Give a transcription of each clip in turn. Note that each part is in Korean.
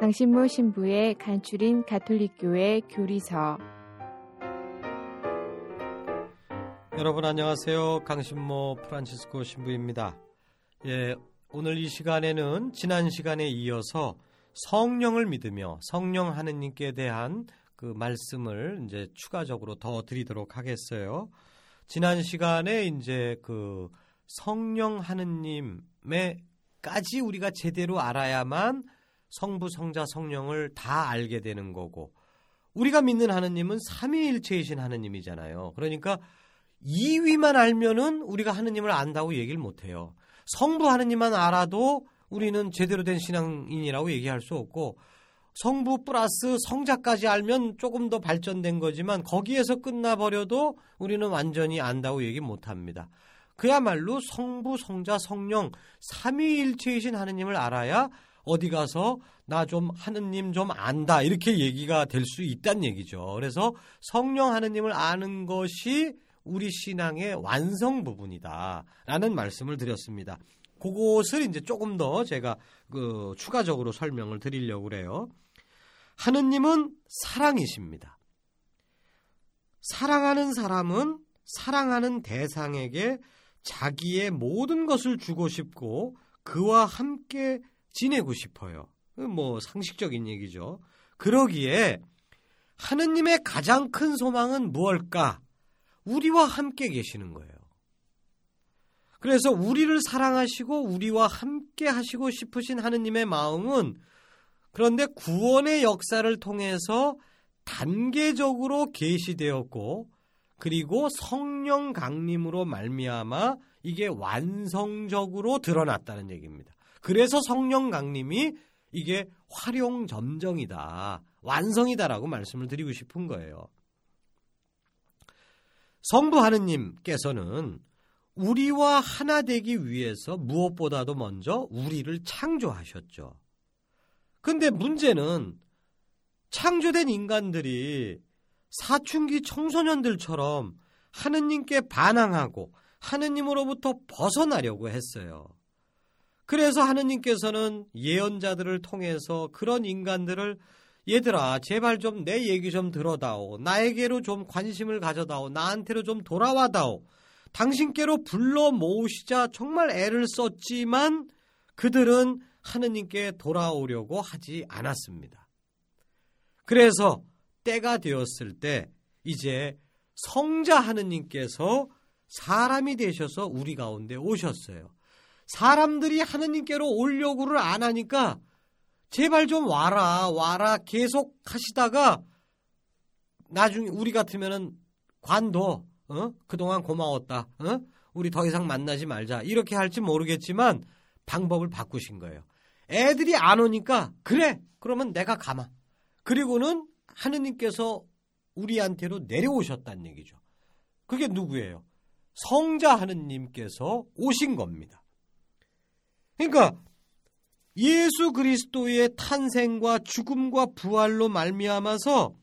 강신모 신부의 간추린 가톨릭교회 교리서 여러분 안녕하세요. 강신모 프란치스코 신부입니다. 예, 오늘 이 시간에는 지난 시간에 이어서 성령을 믿으며 성령 하느님께 대한 그 말씀을 이제 추가적으로 더 드리도록 하겠어요. 지난 시간에 이제 그 성령 하느님의 까지 우리가 제대로 알아야만 성부, 성자, 성령을 다 알게 되는 거고 우리가 믿는 하느님은 삼위일체이신 하느님이잖아요. 그러니까 2위만 알면은 우리가 하느님을 안다고 얘기를 못 해요. 성부 하느님만 알아도 우리는 제대로 된 신앙인이라고 얘기할 수 없고 성부 플러스 성자까지 알면 조금 더 발전된 거지만 거기에서 끝나버려도 우리는 완전히 안다고 얘기 못 합니다. 그야말로 성부, 성자, 성령 삼위일체이신 하느님을 알아야 어디 가서 나 좀 하느님 좀 안다 이렇게 얘기가 될 수 있다는 얘기죠. 그래서 성령 하느님을 아는 것이 우리 신앙의 완성 부분이다라는 말씀을 드렸습니다. 그것을 이제 조금 더 제가 그 추가적으로 설명을 드리려고 그래요. 하느님은 사랑이십니다. 사랑하는 사람은 사랑하는 대상에게 자기의 모든 것을 주고 싶고 그와 함께 지내고 싶어요. 뭐 상식적인 얘기죠. 그러기에 하느님의 가장 큰 소망은 무엇일까? 우리와 함께 계시는 거예요. 그래서 우리를 사랑하시고 우리와 함께 하시고 싶으신 하느님의 마음은 그런데 구원의 역사를 통해서 단계적으로 계시되었고 그리고 성령 강림으로 말미암아 이게 완성적으로 드러났다는 얘기입니다. 그래서 성령 강림이 이게 활용 점정이다. 완성이다라고 말씀을 드리고 싶은 거예요. 성부 하느님께서는 우리와 하나 되기 위해서 무엇보다도 먼저 우리를 창조하셨죠. 근데 문제는 창조된 인간들이 사춘기 청소년들처럼 하느님께 반항하고 하느님으로부터 벗어나려고 했어요. 그래서 하느님께서는 예언자들을 통해서 그런 인간들을 얘들아 제발 좀 내 얘기 좀 들어다오 나에게로 좀 관심을 가져다오 나한테로 좀 돌아와다오 당신께로 불러 모으시자 정말 애를 썼지만 그들은 하느님께 돌아오려고 하지 않았습니다. 그래서 때가 되었을 때 이제 성자 하느님께서 사람이 되셔서 우리 가운데 오셨어요. 사람들이 하느님께로 오려고를 안 하니까 제발 좀 와라, 와라 계속 하시다가 나중에 우리 같으면은 관둬, 어? 그동안 고마웠다, 어? 우리 더 이상 만나지 말자. 이렇게 할지 모르겠지만 방법을 바꾸신 거예요. 애들이 안 오니까 그래, 그러면 내가 가마. 그리고는 하느님께서 우리한테로 내려오셨다는 얘기죠. 그게 누구예요? 성자 하느님께서 오신 겁니다. 그러니까 예수 그리스도의 탄생과 죽음과 부활로 말미암아서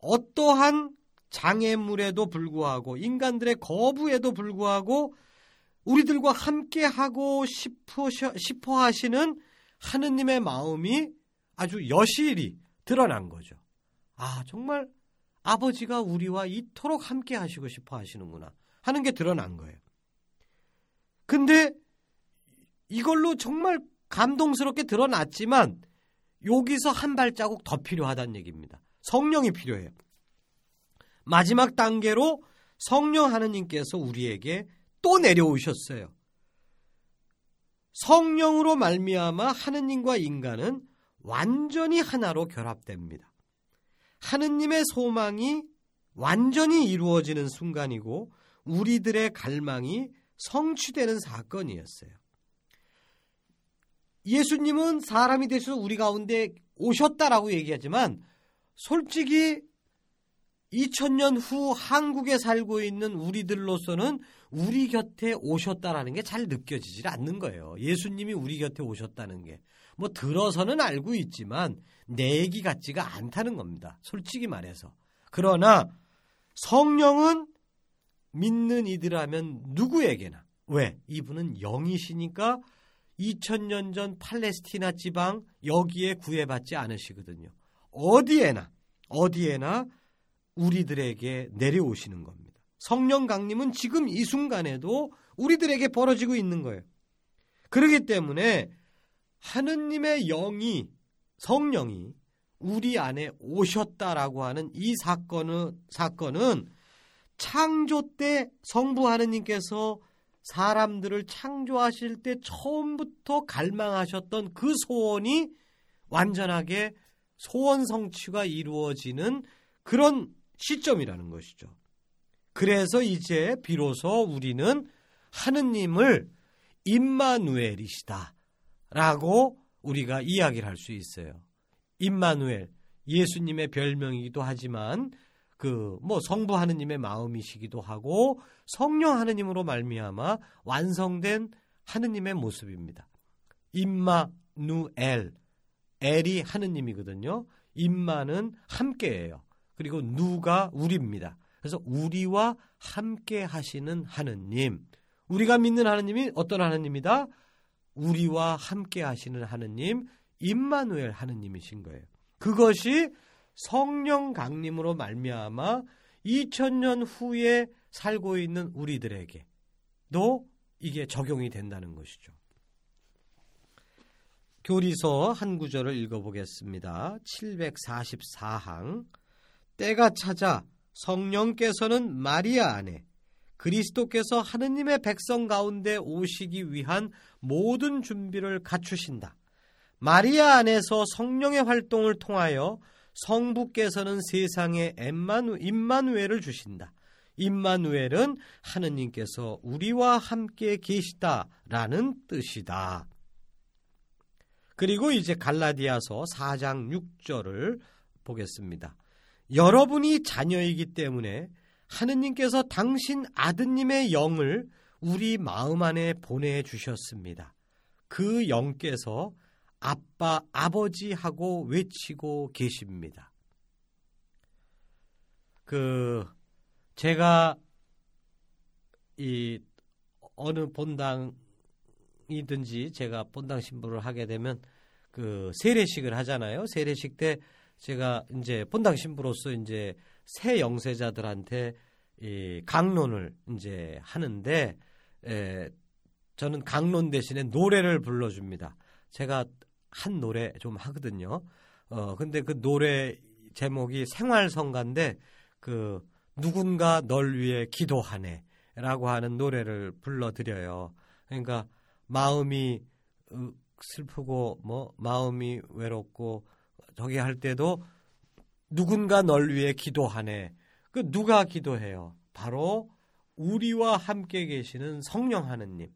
어떠한 장애물에도 불구하고 인간들의 거부에도 불구하고 우리들과 함께 하고 싶어, 싶어 하시는 하느님의 마음이 아주 여실히 드러난 거죠. 아, 정말 아버지가 우리와 이토록 함께 하시고 싶어 하시는구나 하는 게 드러난 거예요. 근데 이걸로 정말 감동스럽게 드러났지만 여기서 한 발자국 더 필요하다는 얘기입니다. 성령이 필요해요. 마지막 단계로 성령 하느님께서 우리에게 또 내려오셨어요. 성령으로 말미암아 하느님과 인간은 완전히 하나로 결합됩니다. 하느님의 소망이 완전히 이루어지는 순간이고 우리들의 갈망이 성취되는 사건이었어요. 예수님은 사람이 되셔서 우리 가운데 오셨다라고 얘기하지만 솔직히 2000년 후 한국에 살고 있는 우리들로서는 우리 곁에 오셨다라는 게 잘 느껴지질 않는 거예요. 예수님이 우리 곁에 오셨다는 게. 뭐 들어서는 알고 있지만 내 얘기 같지가 않다는 겁니다. 솔직히 말해서. 그러나 성령은 믿는 이들 하면 누구에게나 왜? 이분은 영이시니까 2000년 전 팔레스티나 지방 여기에 구애받지 않으시거든요. 어디에나 어디에나 우리들에게 내려오시는 겁니다. 성령 강림은 지금 이 순간에도 우리들에게 벌어지고 있는 거예요. 그렇기 때문에 하느님의 영이 성령이 우리 안에 오셨다라고 하는 이 사건은 사건은 창조 때 성부 하느님께서 사람들을 창조하실 때 처음부터 갈망하셨던 그 소원이 완전하게 소원 성취가 이루어지는 그런 시점이라는 것이죠. 그래서 이제 비로소 우리는 하느님을 임마누엘이시다 라고 우리가 이야기를 할 수 있어요. 임마누엘 예수님의 별명이기도 하지만 그 뭐 성부 하느님의 마음이시기도 하고 성령 하느님으로 말미암아 완성된 하느님의 모습입니다. 임마누엘 엘이 하느님이거든요. 임마는 함께예요. 그리고 누가 우리입니다. 그래서 우리와 함께 하시는 하느님. 우리가 믿는 하느님이 어떤 하느님이다? 우리와 함께 하시는 하느님, 임마누엘 하느님이신 거예요. 그것이 성령 강림으로 말미암아 2000년 후에 살고 있는 우리들에게도 이게 적용이 된다는 것이죠. 교리서 한 구절을 읽어보겠습니다. 744항 때가 찾아 성령께서는 마리아 안에 그리스도께서 하느님의 백성 가운데 오시기 위한 모든 준비를 갖추신다. 마리아 안에서 성령의 활동을 통하여 성부께서는 세상에 임마누엘을 주신다. 임마누엘은 하느님께서 우리와 함께 계시다라는 뜻이다. 그리고 이제 갈라디아서 4장 6절을 보겠습니다. 여러분이 자녀이기 때문에 하느님께서 당신 아드님의 영을 우리 마음 안에 보내 주셨습니다. 그 영께서 아빠, 아버지 하고 외치고 계십니다. 그, 제가 이 어느 본당이든지 제가 본당 신부를 하게 되면 그 세례식을 하잖아요. 세례식 때 제가 이제 본당 신부로서 이제 새 영세자들한테 이 강론을 이제 하는데 에, 저는 강론 대신에 노래를 불러줍니다. 제가 한 노래 좀 하거든요. 어 근데 그 노래 제목이 생활성가인데 그 누군가 널 위해 기도하네 라고 하는 노래를 불러드려요. 그러니까 마음이 슬프고 뭐 마음이 외롭고 저기 할 때도 누군가 널 위해 기도하네. 그 누가 기도해요? 바로 우리와 함께 계시는 성령 하느님.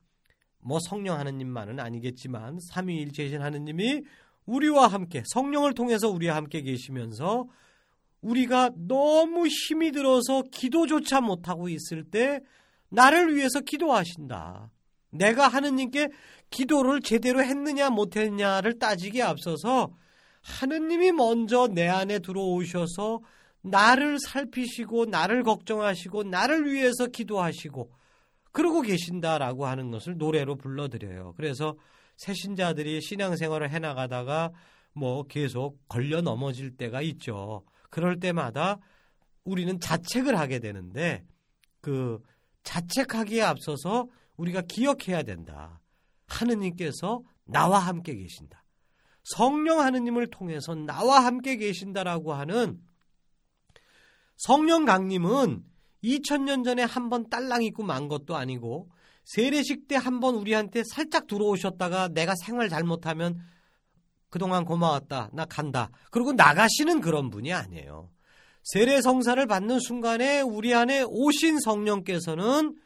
뭐 성령 하느님만은 아니겠지만 삼위일체이신 하느님이 우리와 함께 성령을 통해서 우리와 함께 계시면서 우리가 너무 힘이 들어서 기도조차 못하고 있을 때 나를 위해서 기도하신다. 내가 하느님께 기도를 제대로 했느냐 못했느냐를 따지기에 앞서서 하느님이 먼저 내 안에 들어오셔서 나를 살피시고 나를 걱정하시고 나를 위해서 기도하시고 그러고 계신다라고 하는 것을 노래로 불러드려요. 그래서 새신자들이 신앙생활을 해나가다가 뭐 계속 걸려 넘어질 때가 있죠. 그럴 때마다 우리는 자책을 하게 되는데 그 자책하기에 앞서서 우리가 기억해야 된다. 하느님께서 나와 함께 계신다. 성령 하느님을 통해서 나와 함께 계신다라고 하는 성령 강림은 2000년 전에 한 번 딸랑 입고 만 것도 아니고 세례식 때 한 번 우리한테 살짝 들어오셨다가 내가 생활 잘못하면 그동안 고마웠다. 나 간다. 그리고 나가시는 그런 분이 아니에요. 세례 성사를 받는 순간에 우리 안에 오신 성령께서는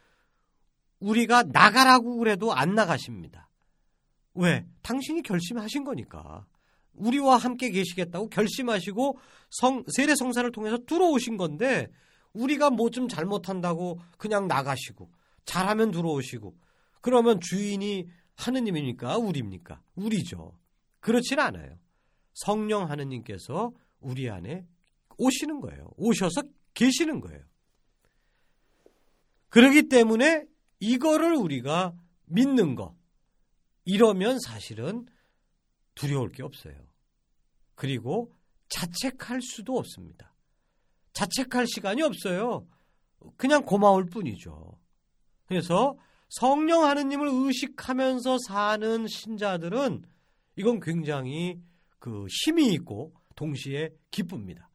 우리가 나가라고 그래도 안 나가십니다. 왜? 당신이 결심하신 거니까. 우리와 함께 계시겠다고 결심하시고 성, 세례 성사를 통해서 들어오신 건데 우리가 뭐 좀 잘못한다고 그냥 나가시고 잘하면 들어오시고 그러면 주인이 하느님입니까? 우리입니까? 우리죠. 그렇진 않아요. 성령 하느님께서 우리 안에 오시는 거예요. 오셔서 계시는 거예요. 그러기 때문에 이거를 우리가 믿는 거. 이러면 사실은 두려울 게 없어요. 그리고 자책할 수도 없습니다. 자책할 시간이 없어요. 그냥 고마울 뿐이죠. 그래서 성령 하느님을 의식하면서 사는 신자들은 이건 굉장히 그 힘이 있고 동시에 기쁩니다.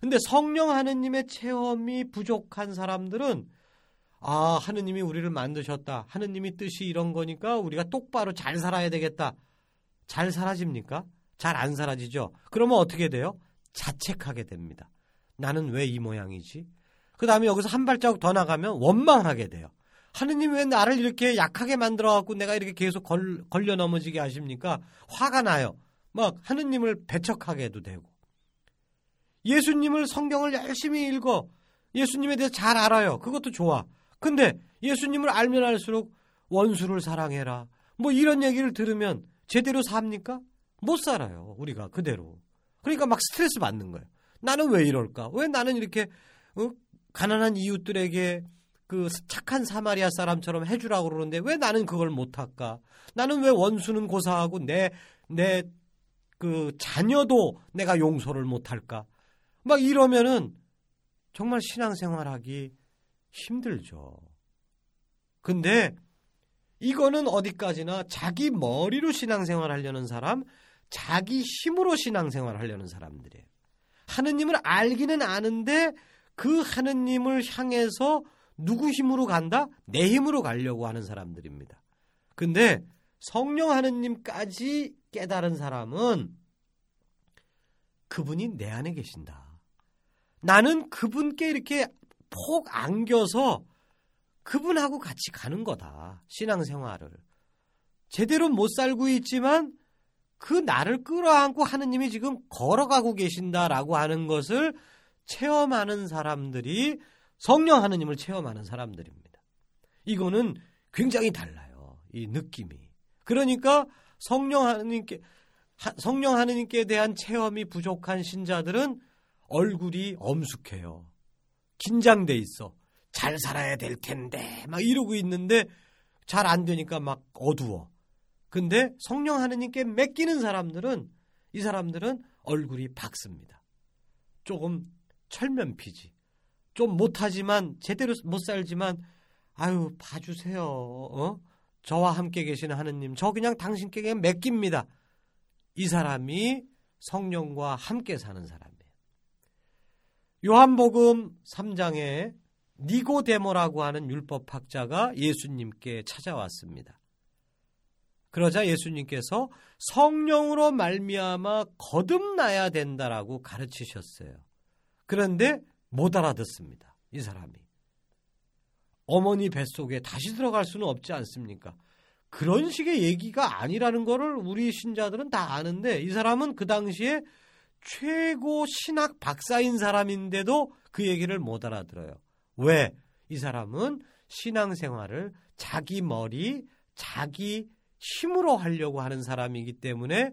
근데 성령 하느님의 체험이 부족한 사람들은 아, 하느님이 우리를 만드셨다. 하느님이 뜻이 이런 거니까 우리가 똑바로 잘 살아야 되겠다. 잘 사라집니까? 잘 안 사라지죠. 그러면 어떻게 돼요? 자책하게 됩니다. 나는 왜 이 모양이지? 그 다음에 여기서 한 발자국 더 나가면 원망하게 돼요. 하느님 왜 나를 이렇게 약하게 만들어갖고 내가 이렇게 계속 걸, 걸려 넘어지게 하십니까? 화가 나요. 막 하느님을 배척하게도 되고. 예수님을 성경을 열심히 읽어. 예수님에 대해서 잘 알아요. 그것도 좋아. 근데 예수님을 알면 알수록 원수를 사랑해라. 뭐 이런 얘기를 들으면 제대로 삽니까? 못 살아요. 우리가 그대로. 그러니까 막 스트레스 받는 거예요. 나는 왜 이럴까? 왜 나는 이렇게 어? 가난한 이웃들에게 그 착한 사마리아 사람처럼 해주라고 그러는데 왜 나는 그걸 못할까? 나는 왜 원수는 고사하고 내 내 그 자녀도 내가 용서를 못할까? 막 이러면은 정말 신앙생활하기 힘들죠. 근데 이거는 어디까지나 자기 머리로 신앙생활 하려는 사람, 자기 힘으로 신앙생활 하려는 사람들이에요. 하느님을 알기는 아는데 그 하느님을 향해서 누구 힘으로 간다? 내 힘으로 가려고 하는 사람들입니다. 근데 성령 하느님까지 깨달은 사람은 그분이 내 안에 계신다. 나는 그분께 이렇게 폭 안겨서 그분하고 같이 가는 거다. 신앙생활을. 제대로 못 살고 있지만 그 나를 끌어안고 하느님이 지금 걸어가고 계신다라고 하는 것을 체험하는 사람들이 성령 하느님을 체험하는 사람들입니다. 이거는 굉장히 달라요. 이 느낌이. 그러니까 성령 하느님께 성령 하느님께 대한 체험이 부족한 신자들은 얼굴이 엄숙해요. 긴장돼 있어. 잘 살아야 될 텐데 막 이러고 있는데 잘 안 되니까 막 어두워. 근데 성령 하느님께 맡기는 사람들은 이 사람들은 얼굴이 밝습니다. 조금 철면피지. 좀 못하지만 제대로 못 살지만 아유 봐주세요. 어? 저와 함께 계시는 하느님 저 그냥 당신께 그냥 맡깁니다. 이 사람이 성령과 함께 사는 사람이에요. 요한복음 3장에 니고데모라고 하는 율법학자가 예수님께 찾아왔습니다. 그러자 예수님께서 성령으로 말미암아 거듭나야 된다라고 가르치셨어요. 그런데 못 알아듣습니다. 이 사람이. 어머니 뱃속에 다시 들어갈 수는 없지 않습니까? 그런 식의 얘기가 아니라는 것을 우리 신자들은 다 아는데 이 사람은 그 당시에 최고 신학 박사인 사람인데도 그 얘기를 못 알아들어요. 왜? 이 사람은 신앙생활을 자기 머리, 자기 힘으로 하려고 하는 사람이기 때문에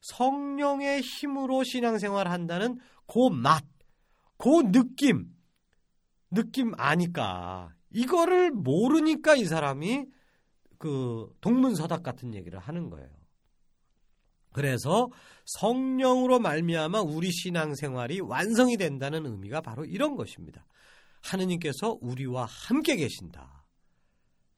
성령의 힘으로 신앙생활 한다는 그 맛, 그 느낌, 느낌 아니까. 이거를 모르니까 이 사람이 그 동문서답 같은 얘기를 하는 거예요. 그래서 성령으로 말미암아 우리 신앙생활이 완성이 된다는 의미가 바로 이런 것입니다. 하느님께서 우리와 함께 계신다.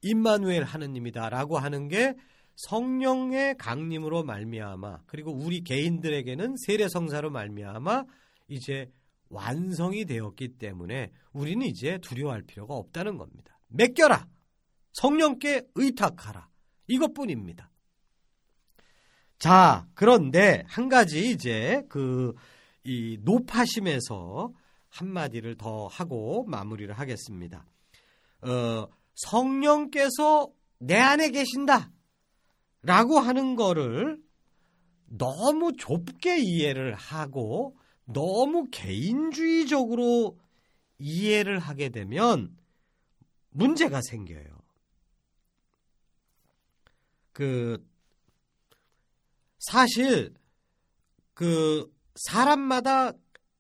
임마누엘 하느님이다라고 하는 게 성령의 강림으로 말미암아 그리고 우리 개인들에게는 세례 성사로 말미암아 이제 완성이 되었기 때문에 우리는 이제 두려워할 필요가 없다는 겁니다. 맡겨라. 성령께 의탁하라. 이것뿐입니다. 자, 그런데 한 가지 이제 그이 높아심에서 한 마디를 더 하고 마무리를 하겠습니다. 어, 성령께서 내 안에 계신다. 라고 하는 거를 너무 좁게 이해를 하고 너무 개인주의적으로 이해를 하게 되면 문제가 생겨요. 그, 사실, 그, 사람마다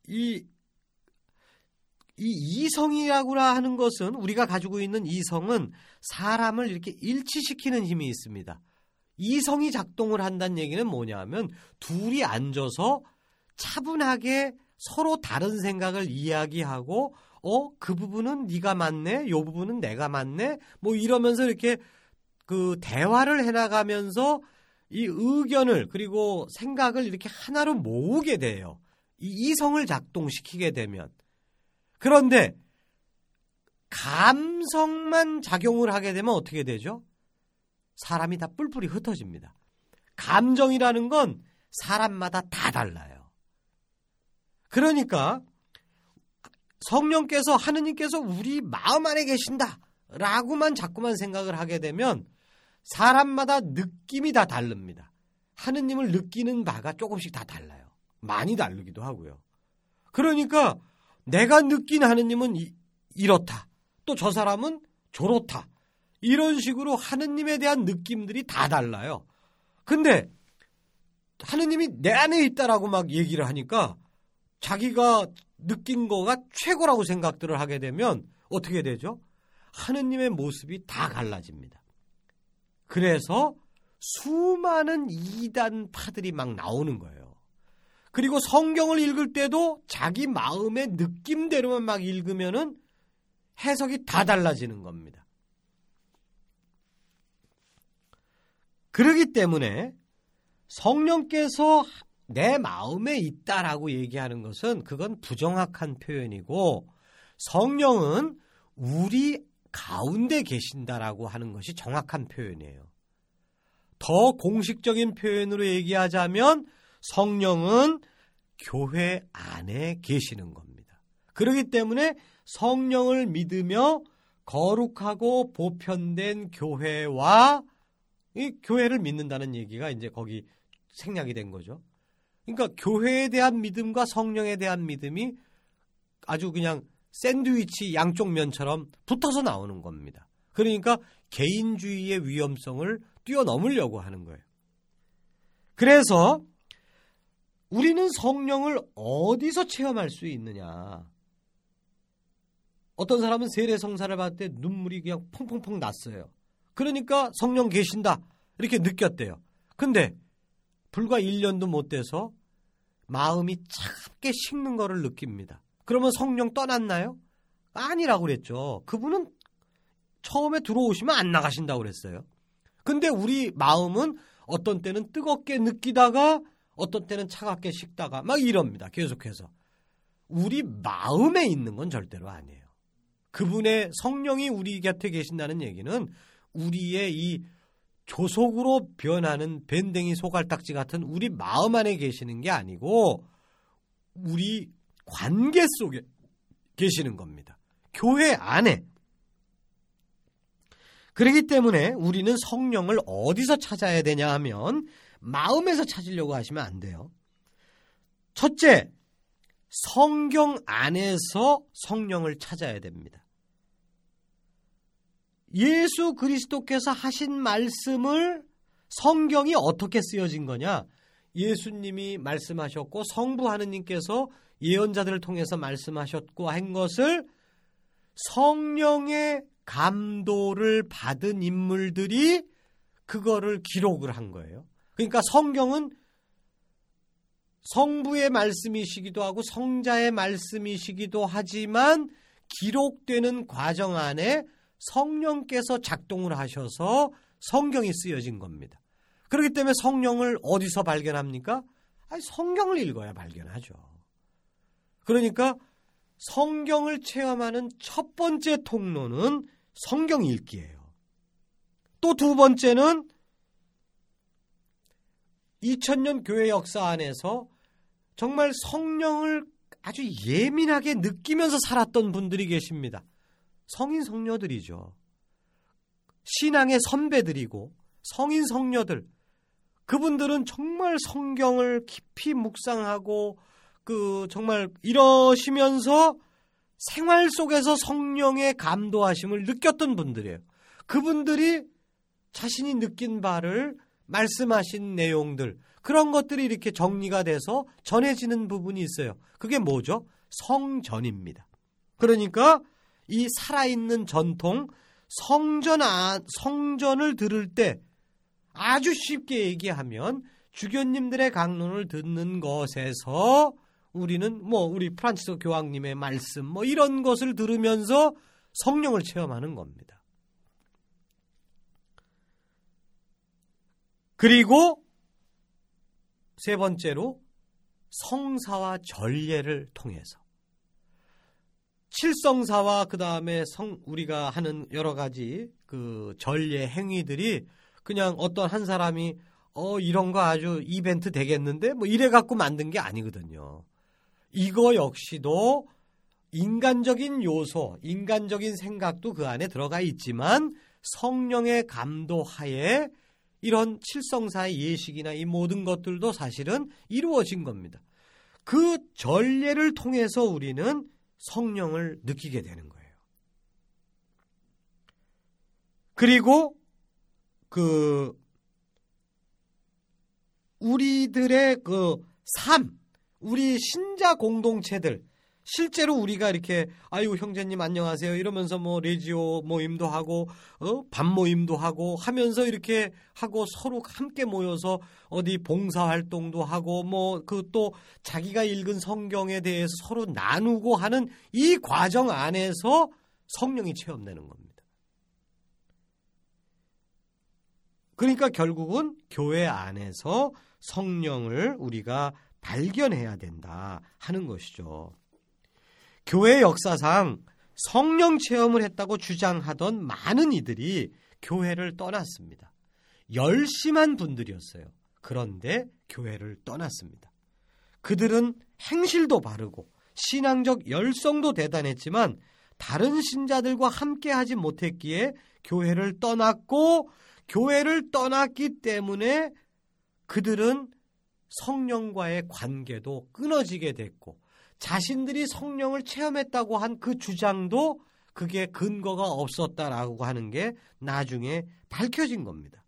이, 이 이성이라고 하는 것은 우리가 가지고 있는 이성은 사람을 이렇게 일치시키는 힘이 있습니다. 이성이 작동을 한다는 얘기는 뭐냐면 둘이 앉아서 차분하게 서로 다른 생각을 이야기하고 어 그 부분은 네가 맞네 요 부분은 내가 맞네 뭐 이러면서 이렇게 그 대화를 해나가면서 이 의견을 그리고 생각을 이렇게 하나로 모으게 돼요. 이 이성을 작동시키게 되면 그런데 감성만 작용을 하게 되면 어떻게 되죠? 사람이 다 뿔뿔이 흩어집니다. 감정이라는 건 사람마다 다 달라요. 그러니까 성령께서 하느님께서 우리 마음 안에 계신다 라고만 자꾸만 생각을 하게 되면 사람마다 느낌이 다 다릅니다. 하느님을 느끼는 바가 조금씩 다 달라요. 많이 다르기도 하고요. 그러니까 내가 느낀 하느님은 이, 이렇다. 또 저 사람은 저렇다. 이런 식으로 하느님에 대한 느낌들이 다 달라요. 근데 하느님이 내 안에 있다라고 막 얘기를 하니까 자기가 느낀 거가 최고라고 생각들을 하게 되면 어떻게 되죠? 하느님의 모습이 다 갈라집니다. 그래서 수많은 이단파들이 막 나오는 거예요. 그리고 성경을 읽을 때도 자기 마음의 느낌대로만 막 읽으면은 해석이 다 달라지는 겁니다. 그러기 때문에 성령께서 내 마음에 있다라고 얘기하는 것은 그건 부정확한 표현이고 성령은 우리 가운데 계신다라고 하는 것이 정확한 표현이에요. 더 공식적인 표현으로 얘기하자면 성령은 교회 안에 계시는 겁니다. 그렇기 때문에 성령을 믿으며 거룩하고 보편된 교회와 이 교회를 믿는다는 얘기가 이제 거기 생략이 된 거죠. 그러니까 교회에 대한 믿음과 성령에 대한 믿음이 아주 그냥 샌드위치 양쪽 면처럼 붙어서 나오는 겁니다. 그러니까 개인주의의 위험성을 뛰어넘으려고 하는 거예요. 그래서 우리는 성령을 어디서 체험할 수 있느냐? 어떤 사람은 세례 성사를 받을 때 눈물이 그냥 펑펑펑 났어요. 그러니까 성령 계신다. 이렇게 느꼈대요. 근데 불과 1년도 못 돼서 마음이 차갑게 식는 거를 느낍니다. 그러면 성령 떠났나요? 아니라고 그랬죠. 그분은 처음에 들어오시면 안 나가신다고 그랬어요. 근데 우리 마음은 어떤 때는 뜨겁게 느끼다가 어떤 때는 차갑게 식다가 막 이럽니다. 계속해서. 우리 마음에 있는 건 절대로 아니에요. 그분의 성령이 우리 곁에 계신다는 얘기는 우리의 이 조속으로 변하는 밴댕이 소갈딱지 같은 우리 마음 안에 계시는 게 아니고 우리 관계 속에 계시는 겁니다. 교회 안에. 그렇기 때문에 우리는 성령을 어디서 찾아야 되냐 하면 마음에서 찾으려고 하시면 안 돼요. 첫째, 성경 안에서 성령을 찾아야 됩니다. 예수 그리스도께서 하신 말씀을 성경이 어떻게 쓰여진 거냐? 예수님이 말씀하셨고 성부 하느님께서 예언자들을 통해서 말씀하셨고 한 것을 성령의 감도를 받은 인물들이 그거를 기록을 한 거예요. 그러니까 성경은 성부의 말씀이시기도 하고 성자의 말씀이시기도 하지만 기록되는 과정 안에 성령께서 작동을 하셔서 성경이 쓰여진 겁니다. 그렇기 때문에 성령을 어디서 발견합니까? 아니, 성경을 읽어야 발견하죠. 그러니까 성경을 체험하는 첫 번째 통로는 성경 읽기예요. 또 두 번째는 2000년 교회 역사 안에서 정말 성령을 아주 예민하게 느끼면서 살았던 분들이 계십니다. 성인 성녀들이죠. 신앙의 선배들이고 성인 성녀들 그분들은 정말 성경을 깊이 묵상하고 그 정말 이러시면서 생활 속에서 성령의 감도하심을 느꼈던 분들이에요. 그분들이 자신이 느낀 바를 말씀하신 내용들 그런 것들이 이렇게 정리가 돼서 전해지는 부분이 있어요. 그게 뭐죠? 성전입니다. 그러니까 이 살아있는 전통 성전 안, 성전을 들을 때 아주 쉽게 얘기하면 주교님들의 강론을 듣는 것에서 우리는 뭐 우리 프란치스 교황님의 말씀 뭐 이런 것을 들으면서 성령을 체험하는 겁니다. 그리고 세 번째로 성사와 전례를 통해서 칠성사와 그 다음에 성 우리가 하는 여러 가지 그 전례 행위들이 그냥 어떤 한 사람이 어 이런 거 아주 이벤트 되겠는데 뭐 이래 갖고 만든 게 아니거든요. 이거 역시도 인간적인 요소, 인간적인 생각도 그 안에 들어가 있지만 성령의 감도하에 이런 칠성사의 예식이나 이 모든 것들도 사실은 이루어진 겁니다. 그 전례를 통해서 우리는 성령을 느끼게 되는 거예요. 그리고 그 우리들의 그 삶, 우리 신자 공동체들 실제로 우리가 이렇게 아유 형제님 안녕하세요 이러면서 뭐 레지오 모임도 하고 어? 밥 모임도 하고 하면서 이렇게 하고 서로 함께 모여서 어디 봉사 활동도 하고 뭐 그 또 자기가 읽은 성경에 대해서 서로 나누고 하는 이 과정 안에서 성령이 체험되는 겁니다. 그러니까 결국은 교회 안에서 성령을 우리가 발견해야 된다 하는 것이죠. 교회 역사상 성령 체험을 했다고 주장하던 많은 이들이 교회를 떠났습니다. 열심한 분들이었어요. 그런데 교회를 떠났습니다. 그들은 행실도 바르고 신앙적 열성도 대단했지만 다른 신자들과 함께 하지 못했기에 교회를 떠났고 교회를 떠났기 때문에 그들은 성령과의 관계도 끊어지게 됐고 자신들이 성령을 체험했다고 한 그 주장도 그게 근거가 없었다라고 하는 게 나중에 밝혀진 겁니다.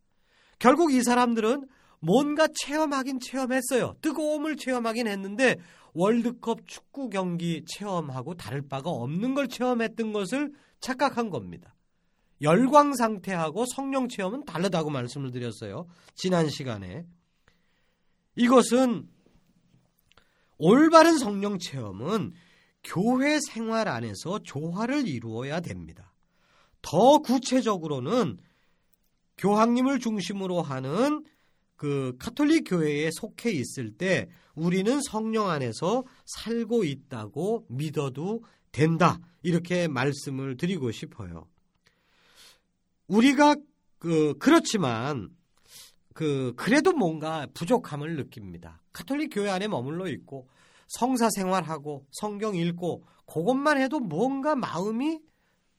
결국 이 사람들은 뭔가 체험하긴 체험했어요. 뜨거움을 체험하긴 했는데 월드컵 축구 경기 체험하고 다를 바가 없는 걸 체험했던 것을 착각한 겁니다. 열광 상태하고 성령 체험은 다르다고 말씀을 드렸어요. 지난 시간에. 이것은 올바른 성령 체험은 교회 생활 안에서 조화를 이루어야 됩니다. 더 구체적으로는 교황님을 중심으로 하는 그 카톨릭 교회에 속해 있을 때 우리는 성령 안에서 살고 있다고 믿어도 된다. 이렇게 말씀을 드리고 싶어요. 우리가 그 그렇지만 그 그래도 뭔가 부족함을 느낍니다. 카톨릭 교회 안에 머물러 있고 성사 생활하고 성경 읽고 그것만 해도 뭔가 마음이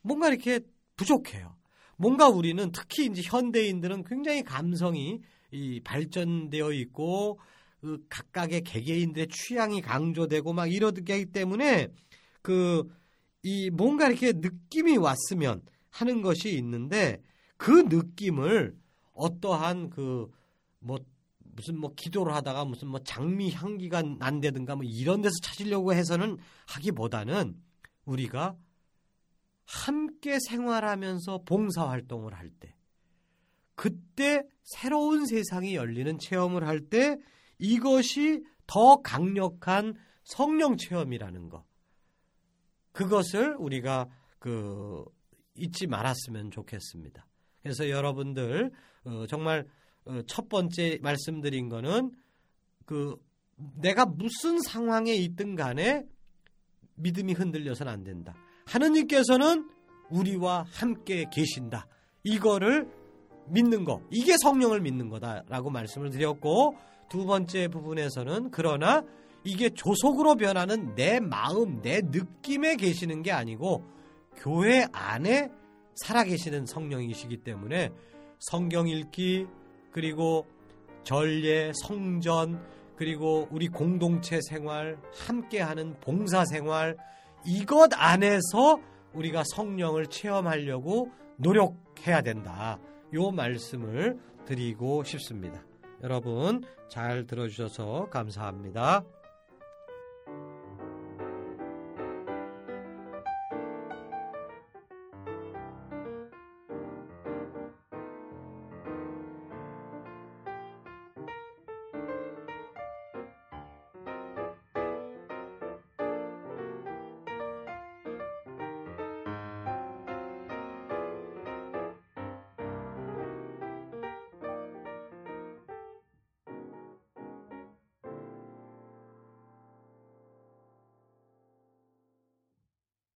뭔가 이렇게 부족해요. 뭔가 우리는 특히 이제 현대인들은 굉장히 감성이 이 발전되어 있고 그 각각의 개개인들의 취향이 강조되고 막 이러기 때문에 그 이 뭔가 이렇게 느낌이 왔으면 하는 것이 있는데 그 느낌을 어떠한 그 뭐 무슨 뭐 기도를 하다가 무슨 뭐 장미 향기가 난다든가 뭐 이런 데서 찾으려고 해서는 하기보다는 우리가 함께 생활하면서 봉사 활동을 할 때 그때 새로운 세상이 열리는 체험을 할 때 이것이 더 강력한 성령 체험이라는 것. 그것을 우리가 그 잊지 말았으면 좋겠습니다. 그래서 여러분들 어, 정말 어, 첫 번째 말씀드린 거는 그 내가 무슨 상황에 있든 간에 믿음이 흔들려서는 안 된다. 하느님께서는 우리와 함께 계신다. 이거를 믿는 거. 이게 성령을 믿는 거다라고 말씀을 드렸고 두 번째 부분에서는 그러나 이게 조속으로 변하는 내 마음, 내 느낌에 계시는 게 아니고 교회 안에 살아계시는 성령이시기 때문에 성경 읽기 그리고 전례, 성전 그리고 우리 공동체 생활, 함께하는 봉사 생활 이것 안에서 우리가 성령을 체험하려고 노력해야 된다. 요 말씀을 드리고 싶습니다. 여러분 잘 들어주셔서 감사합니다.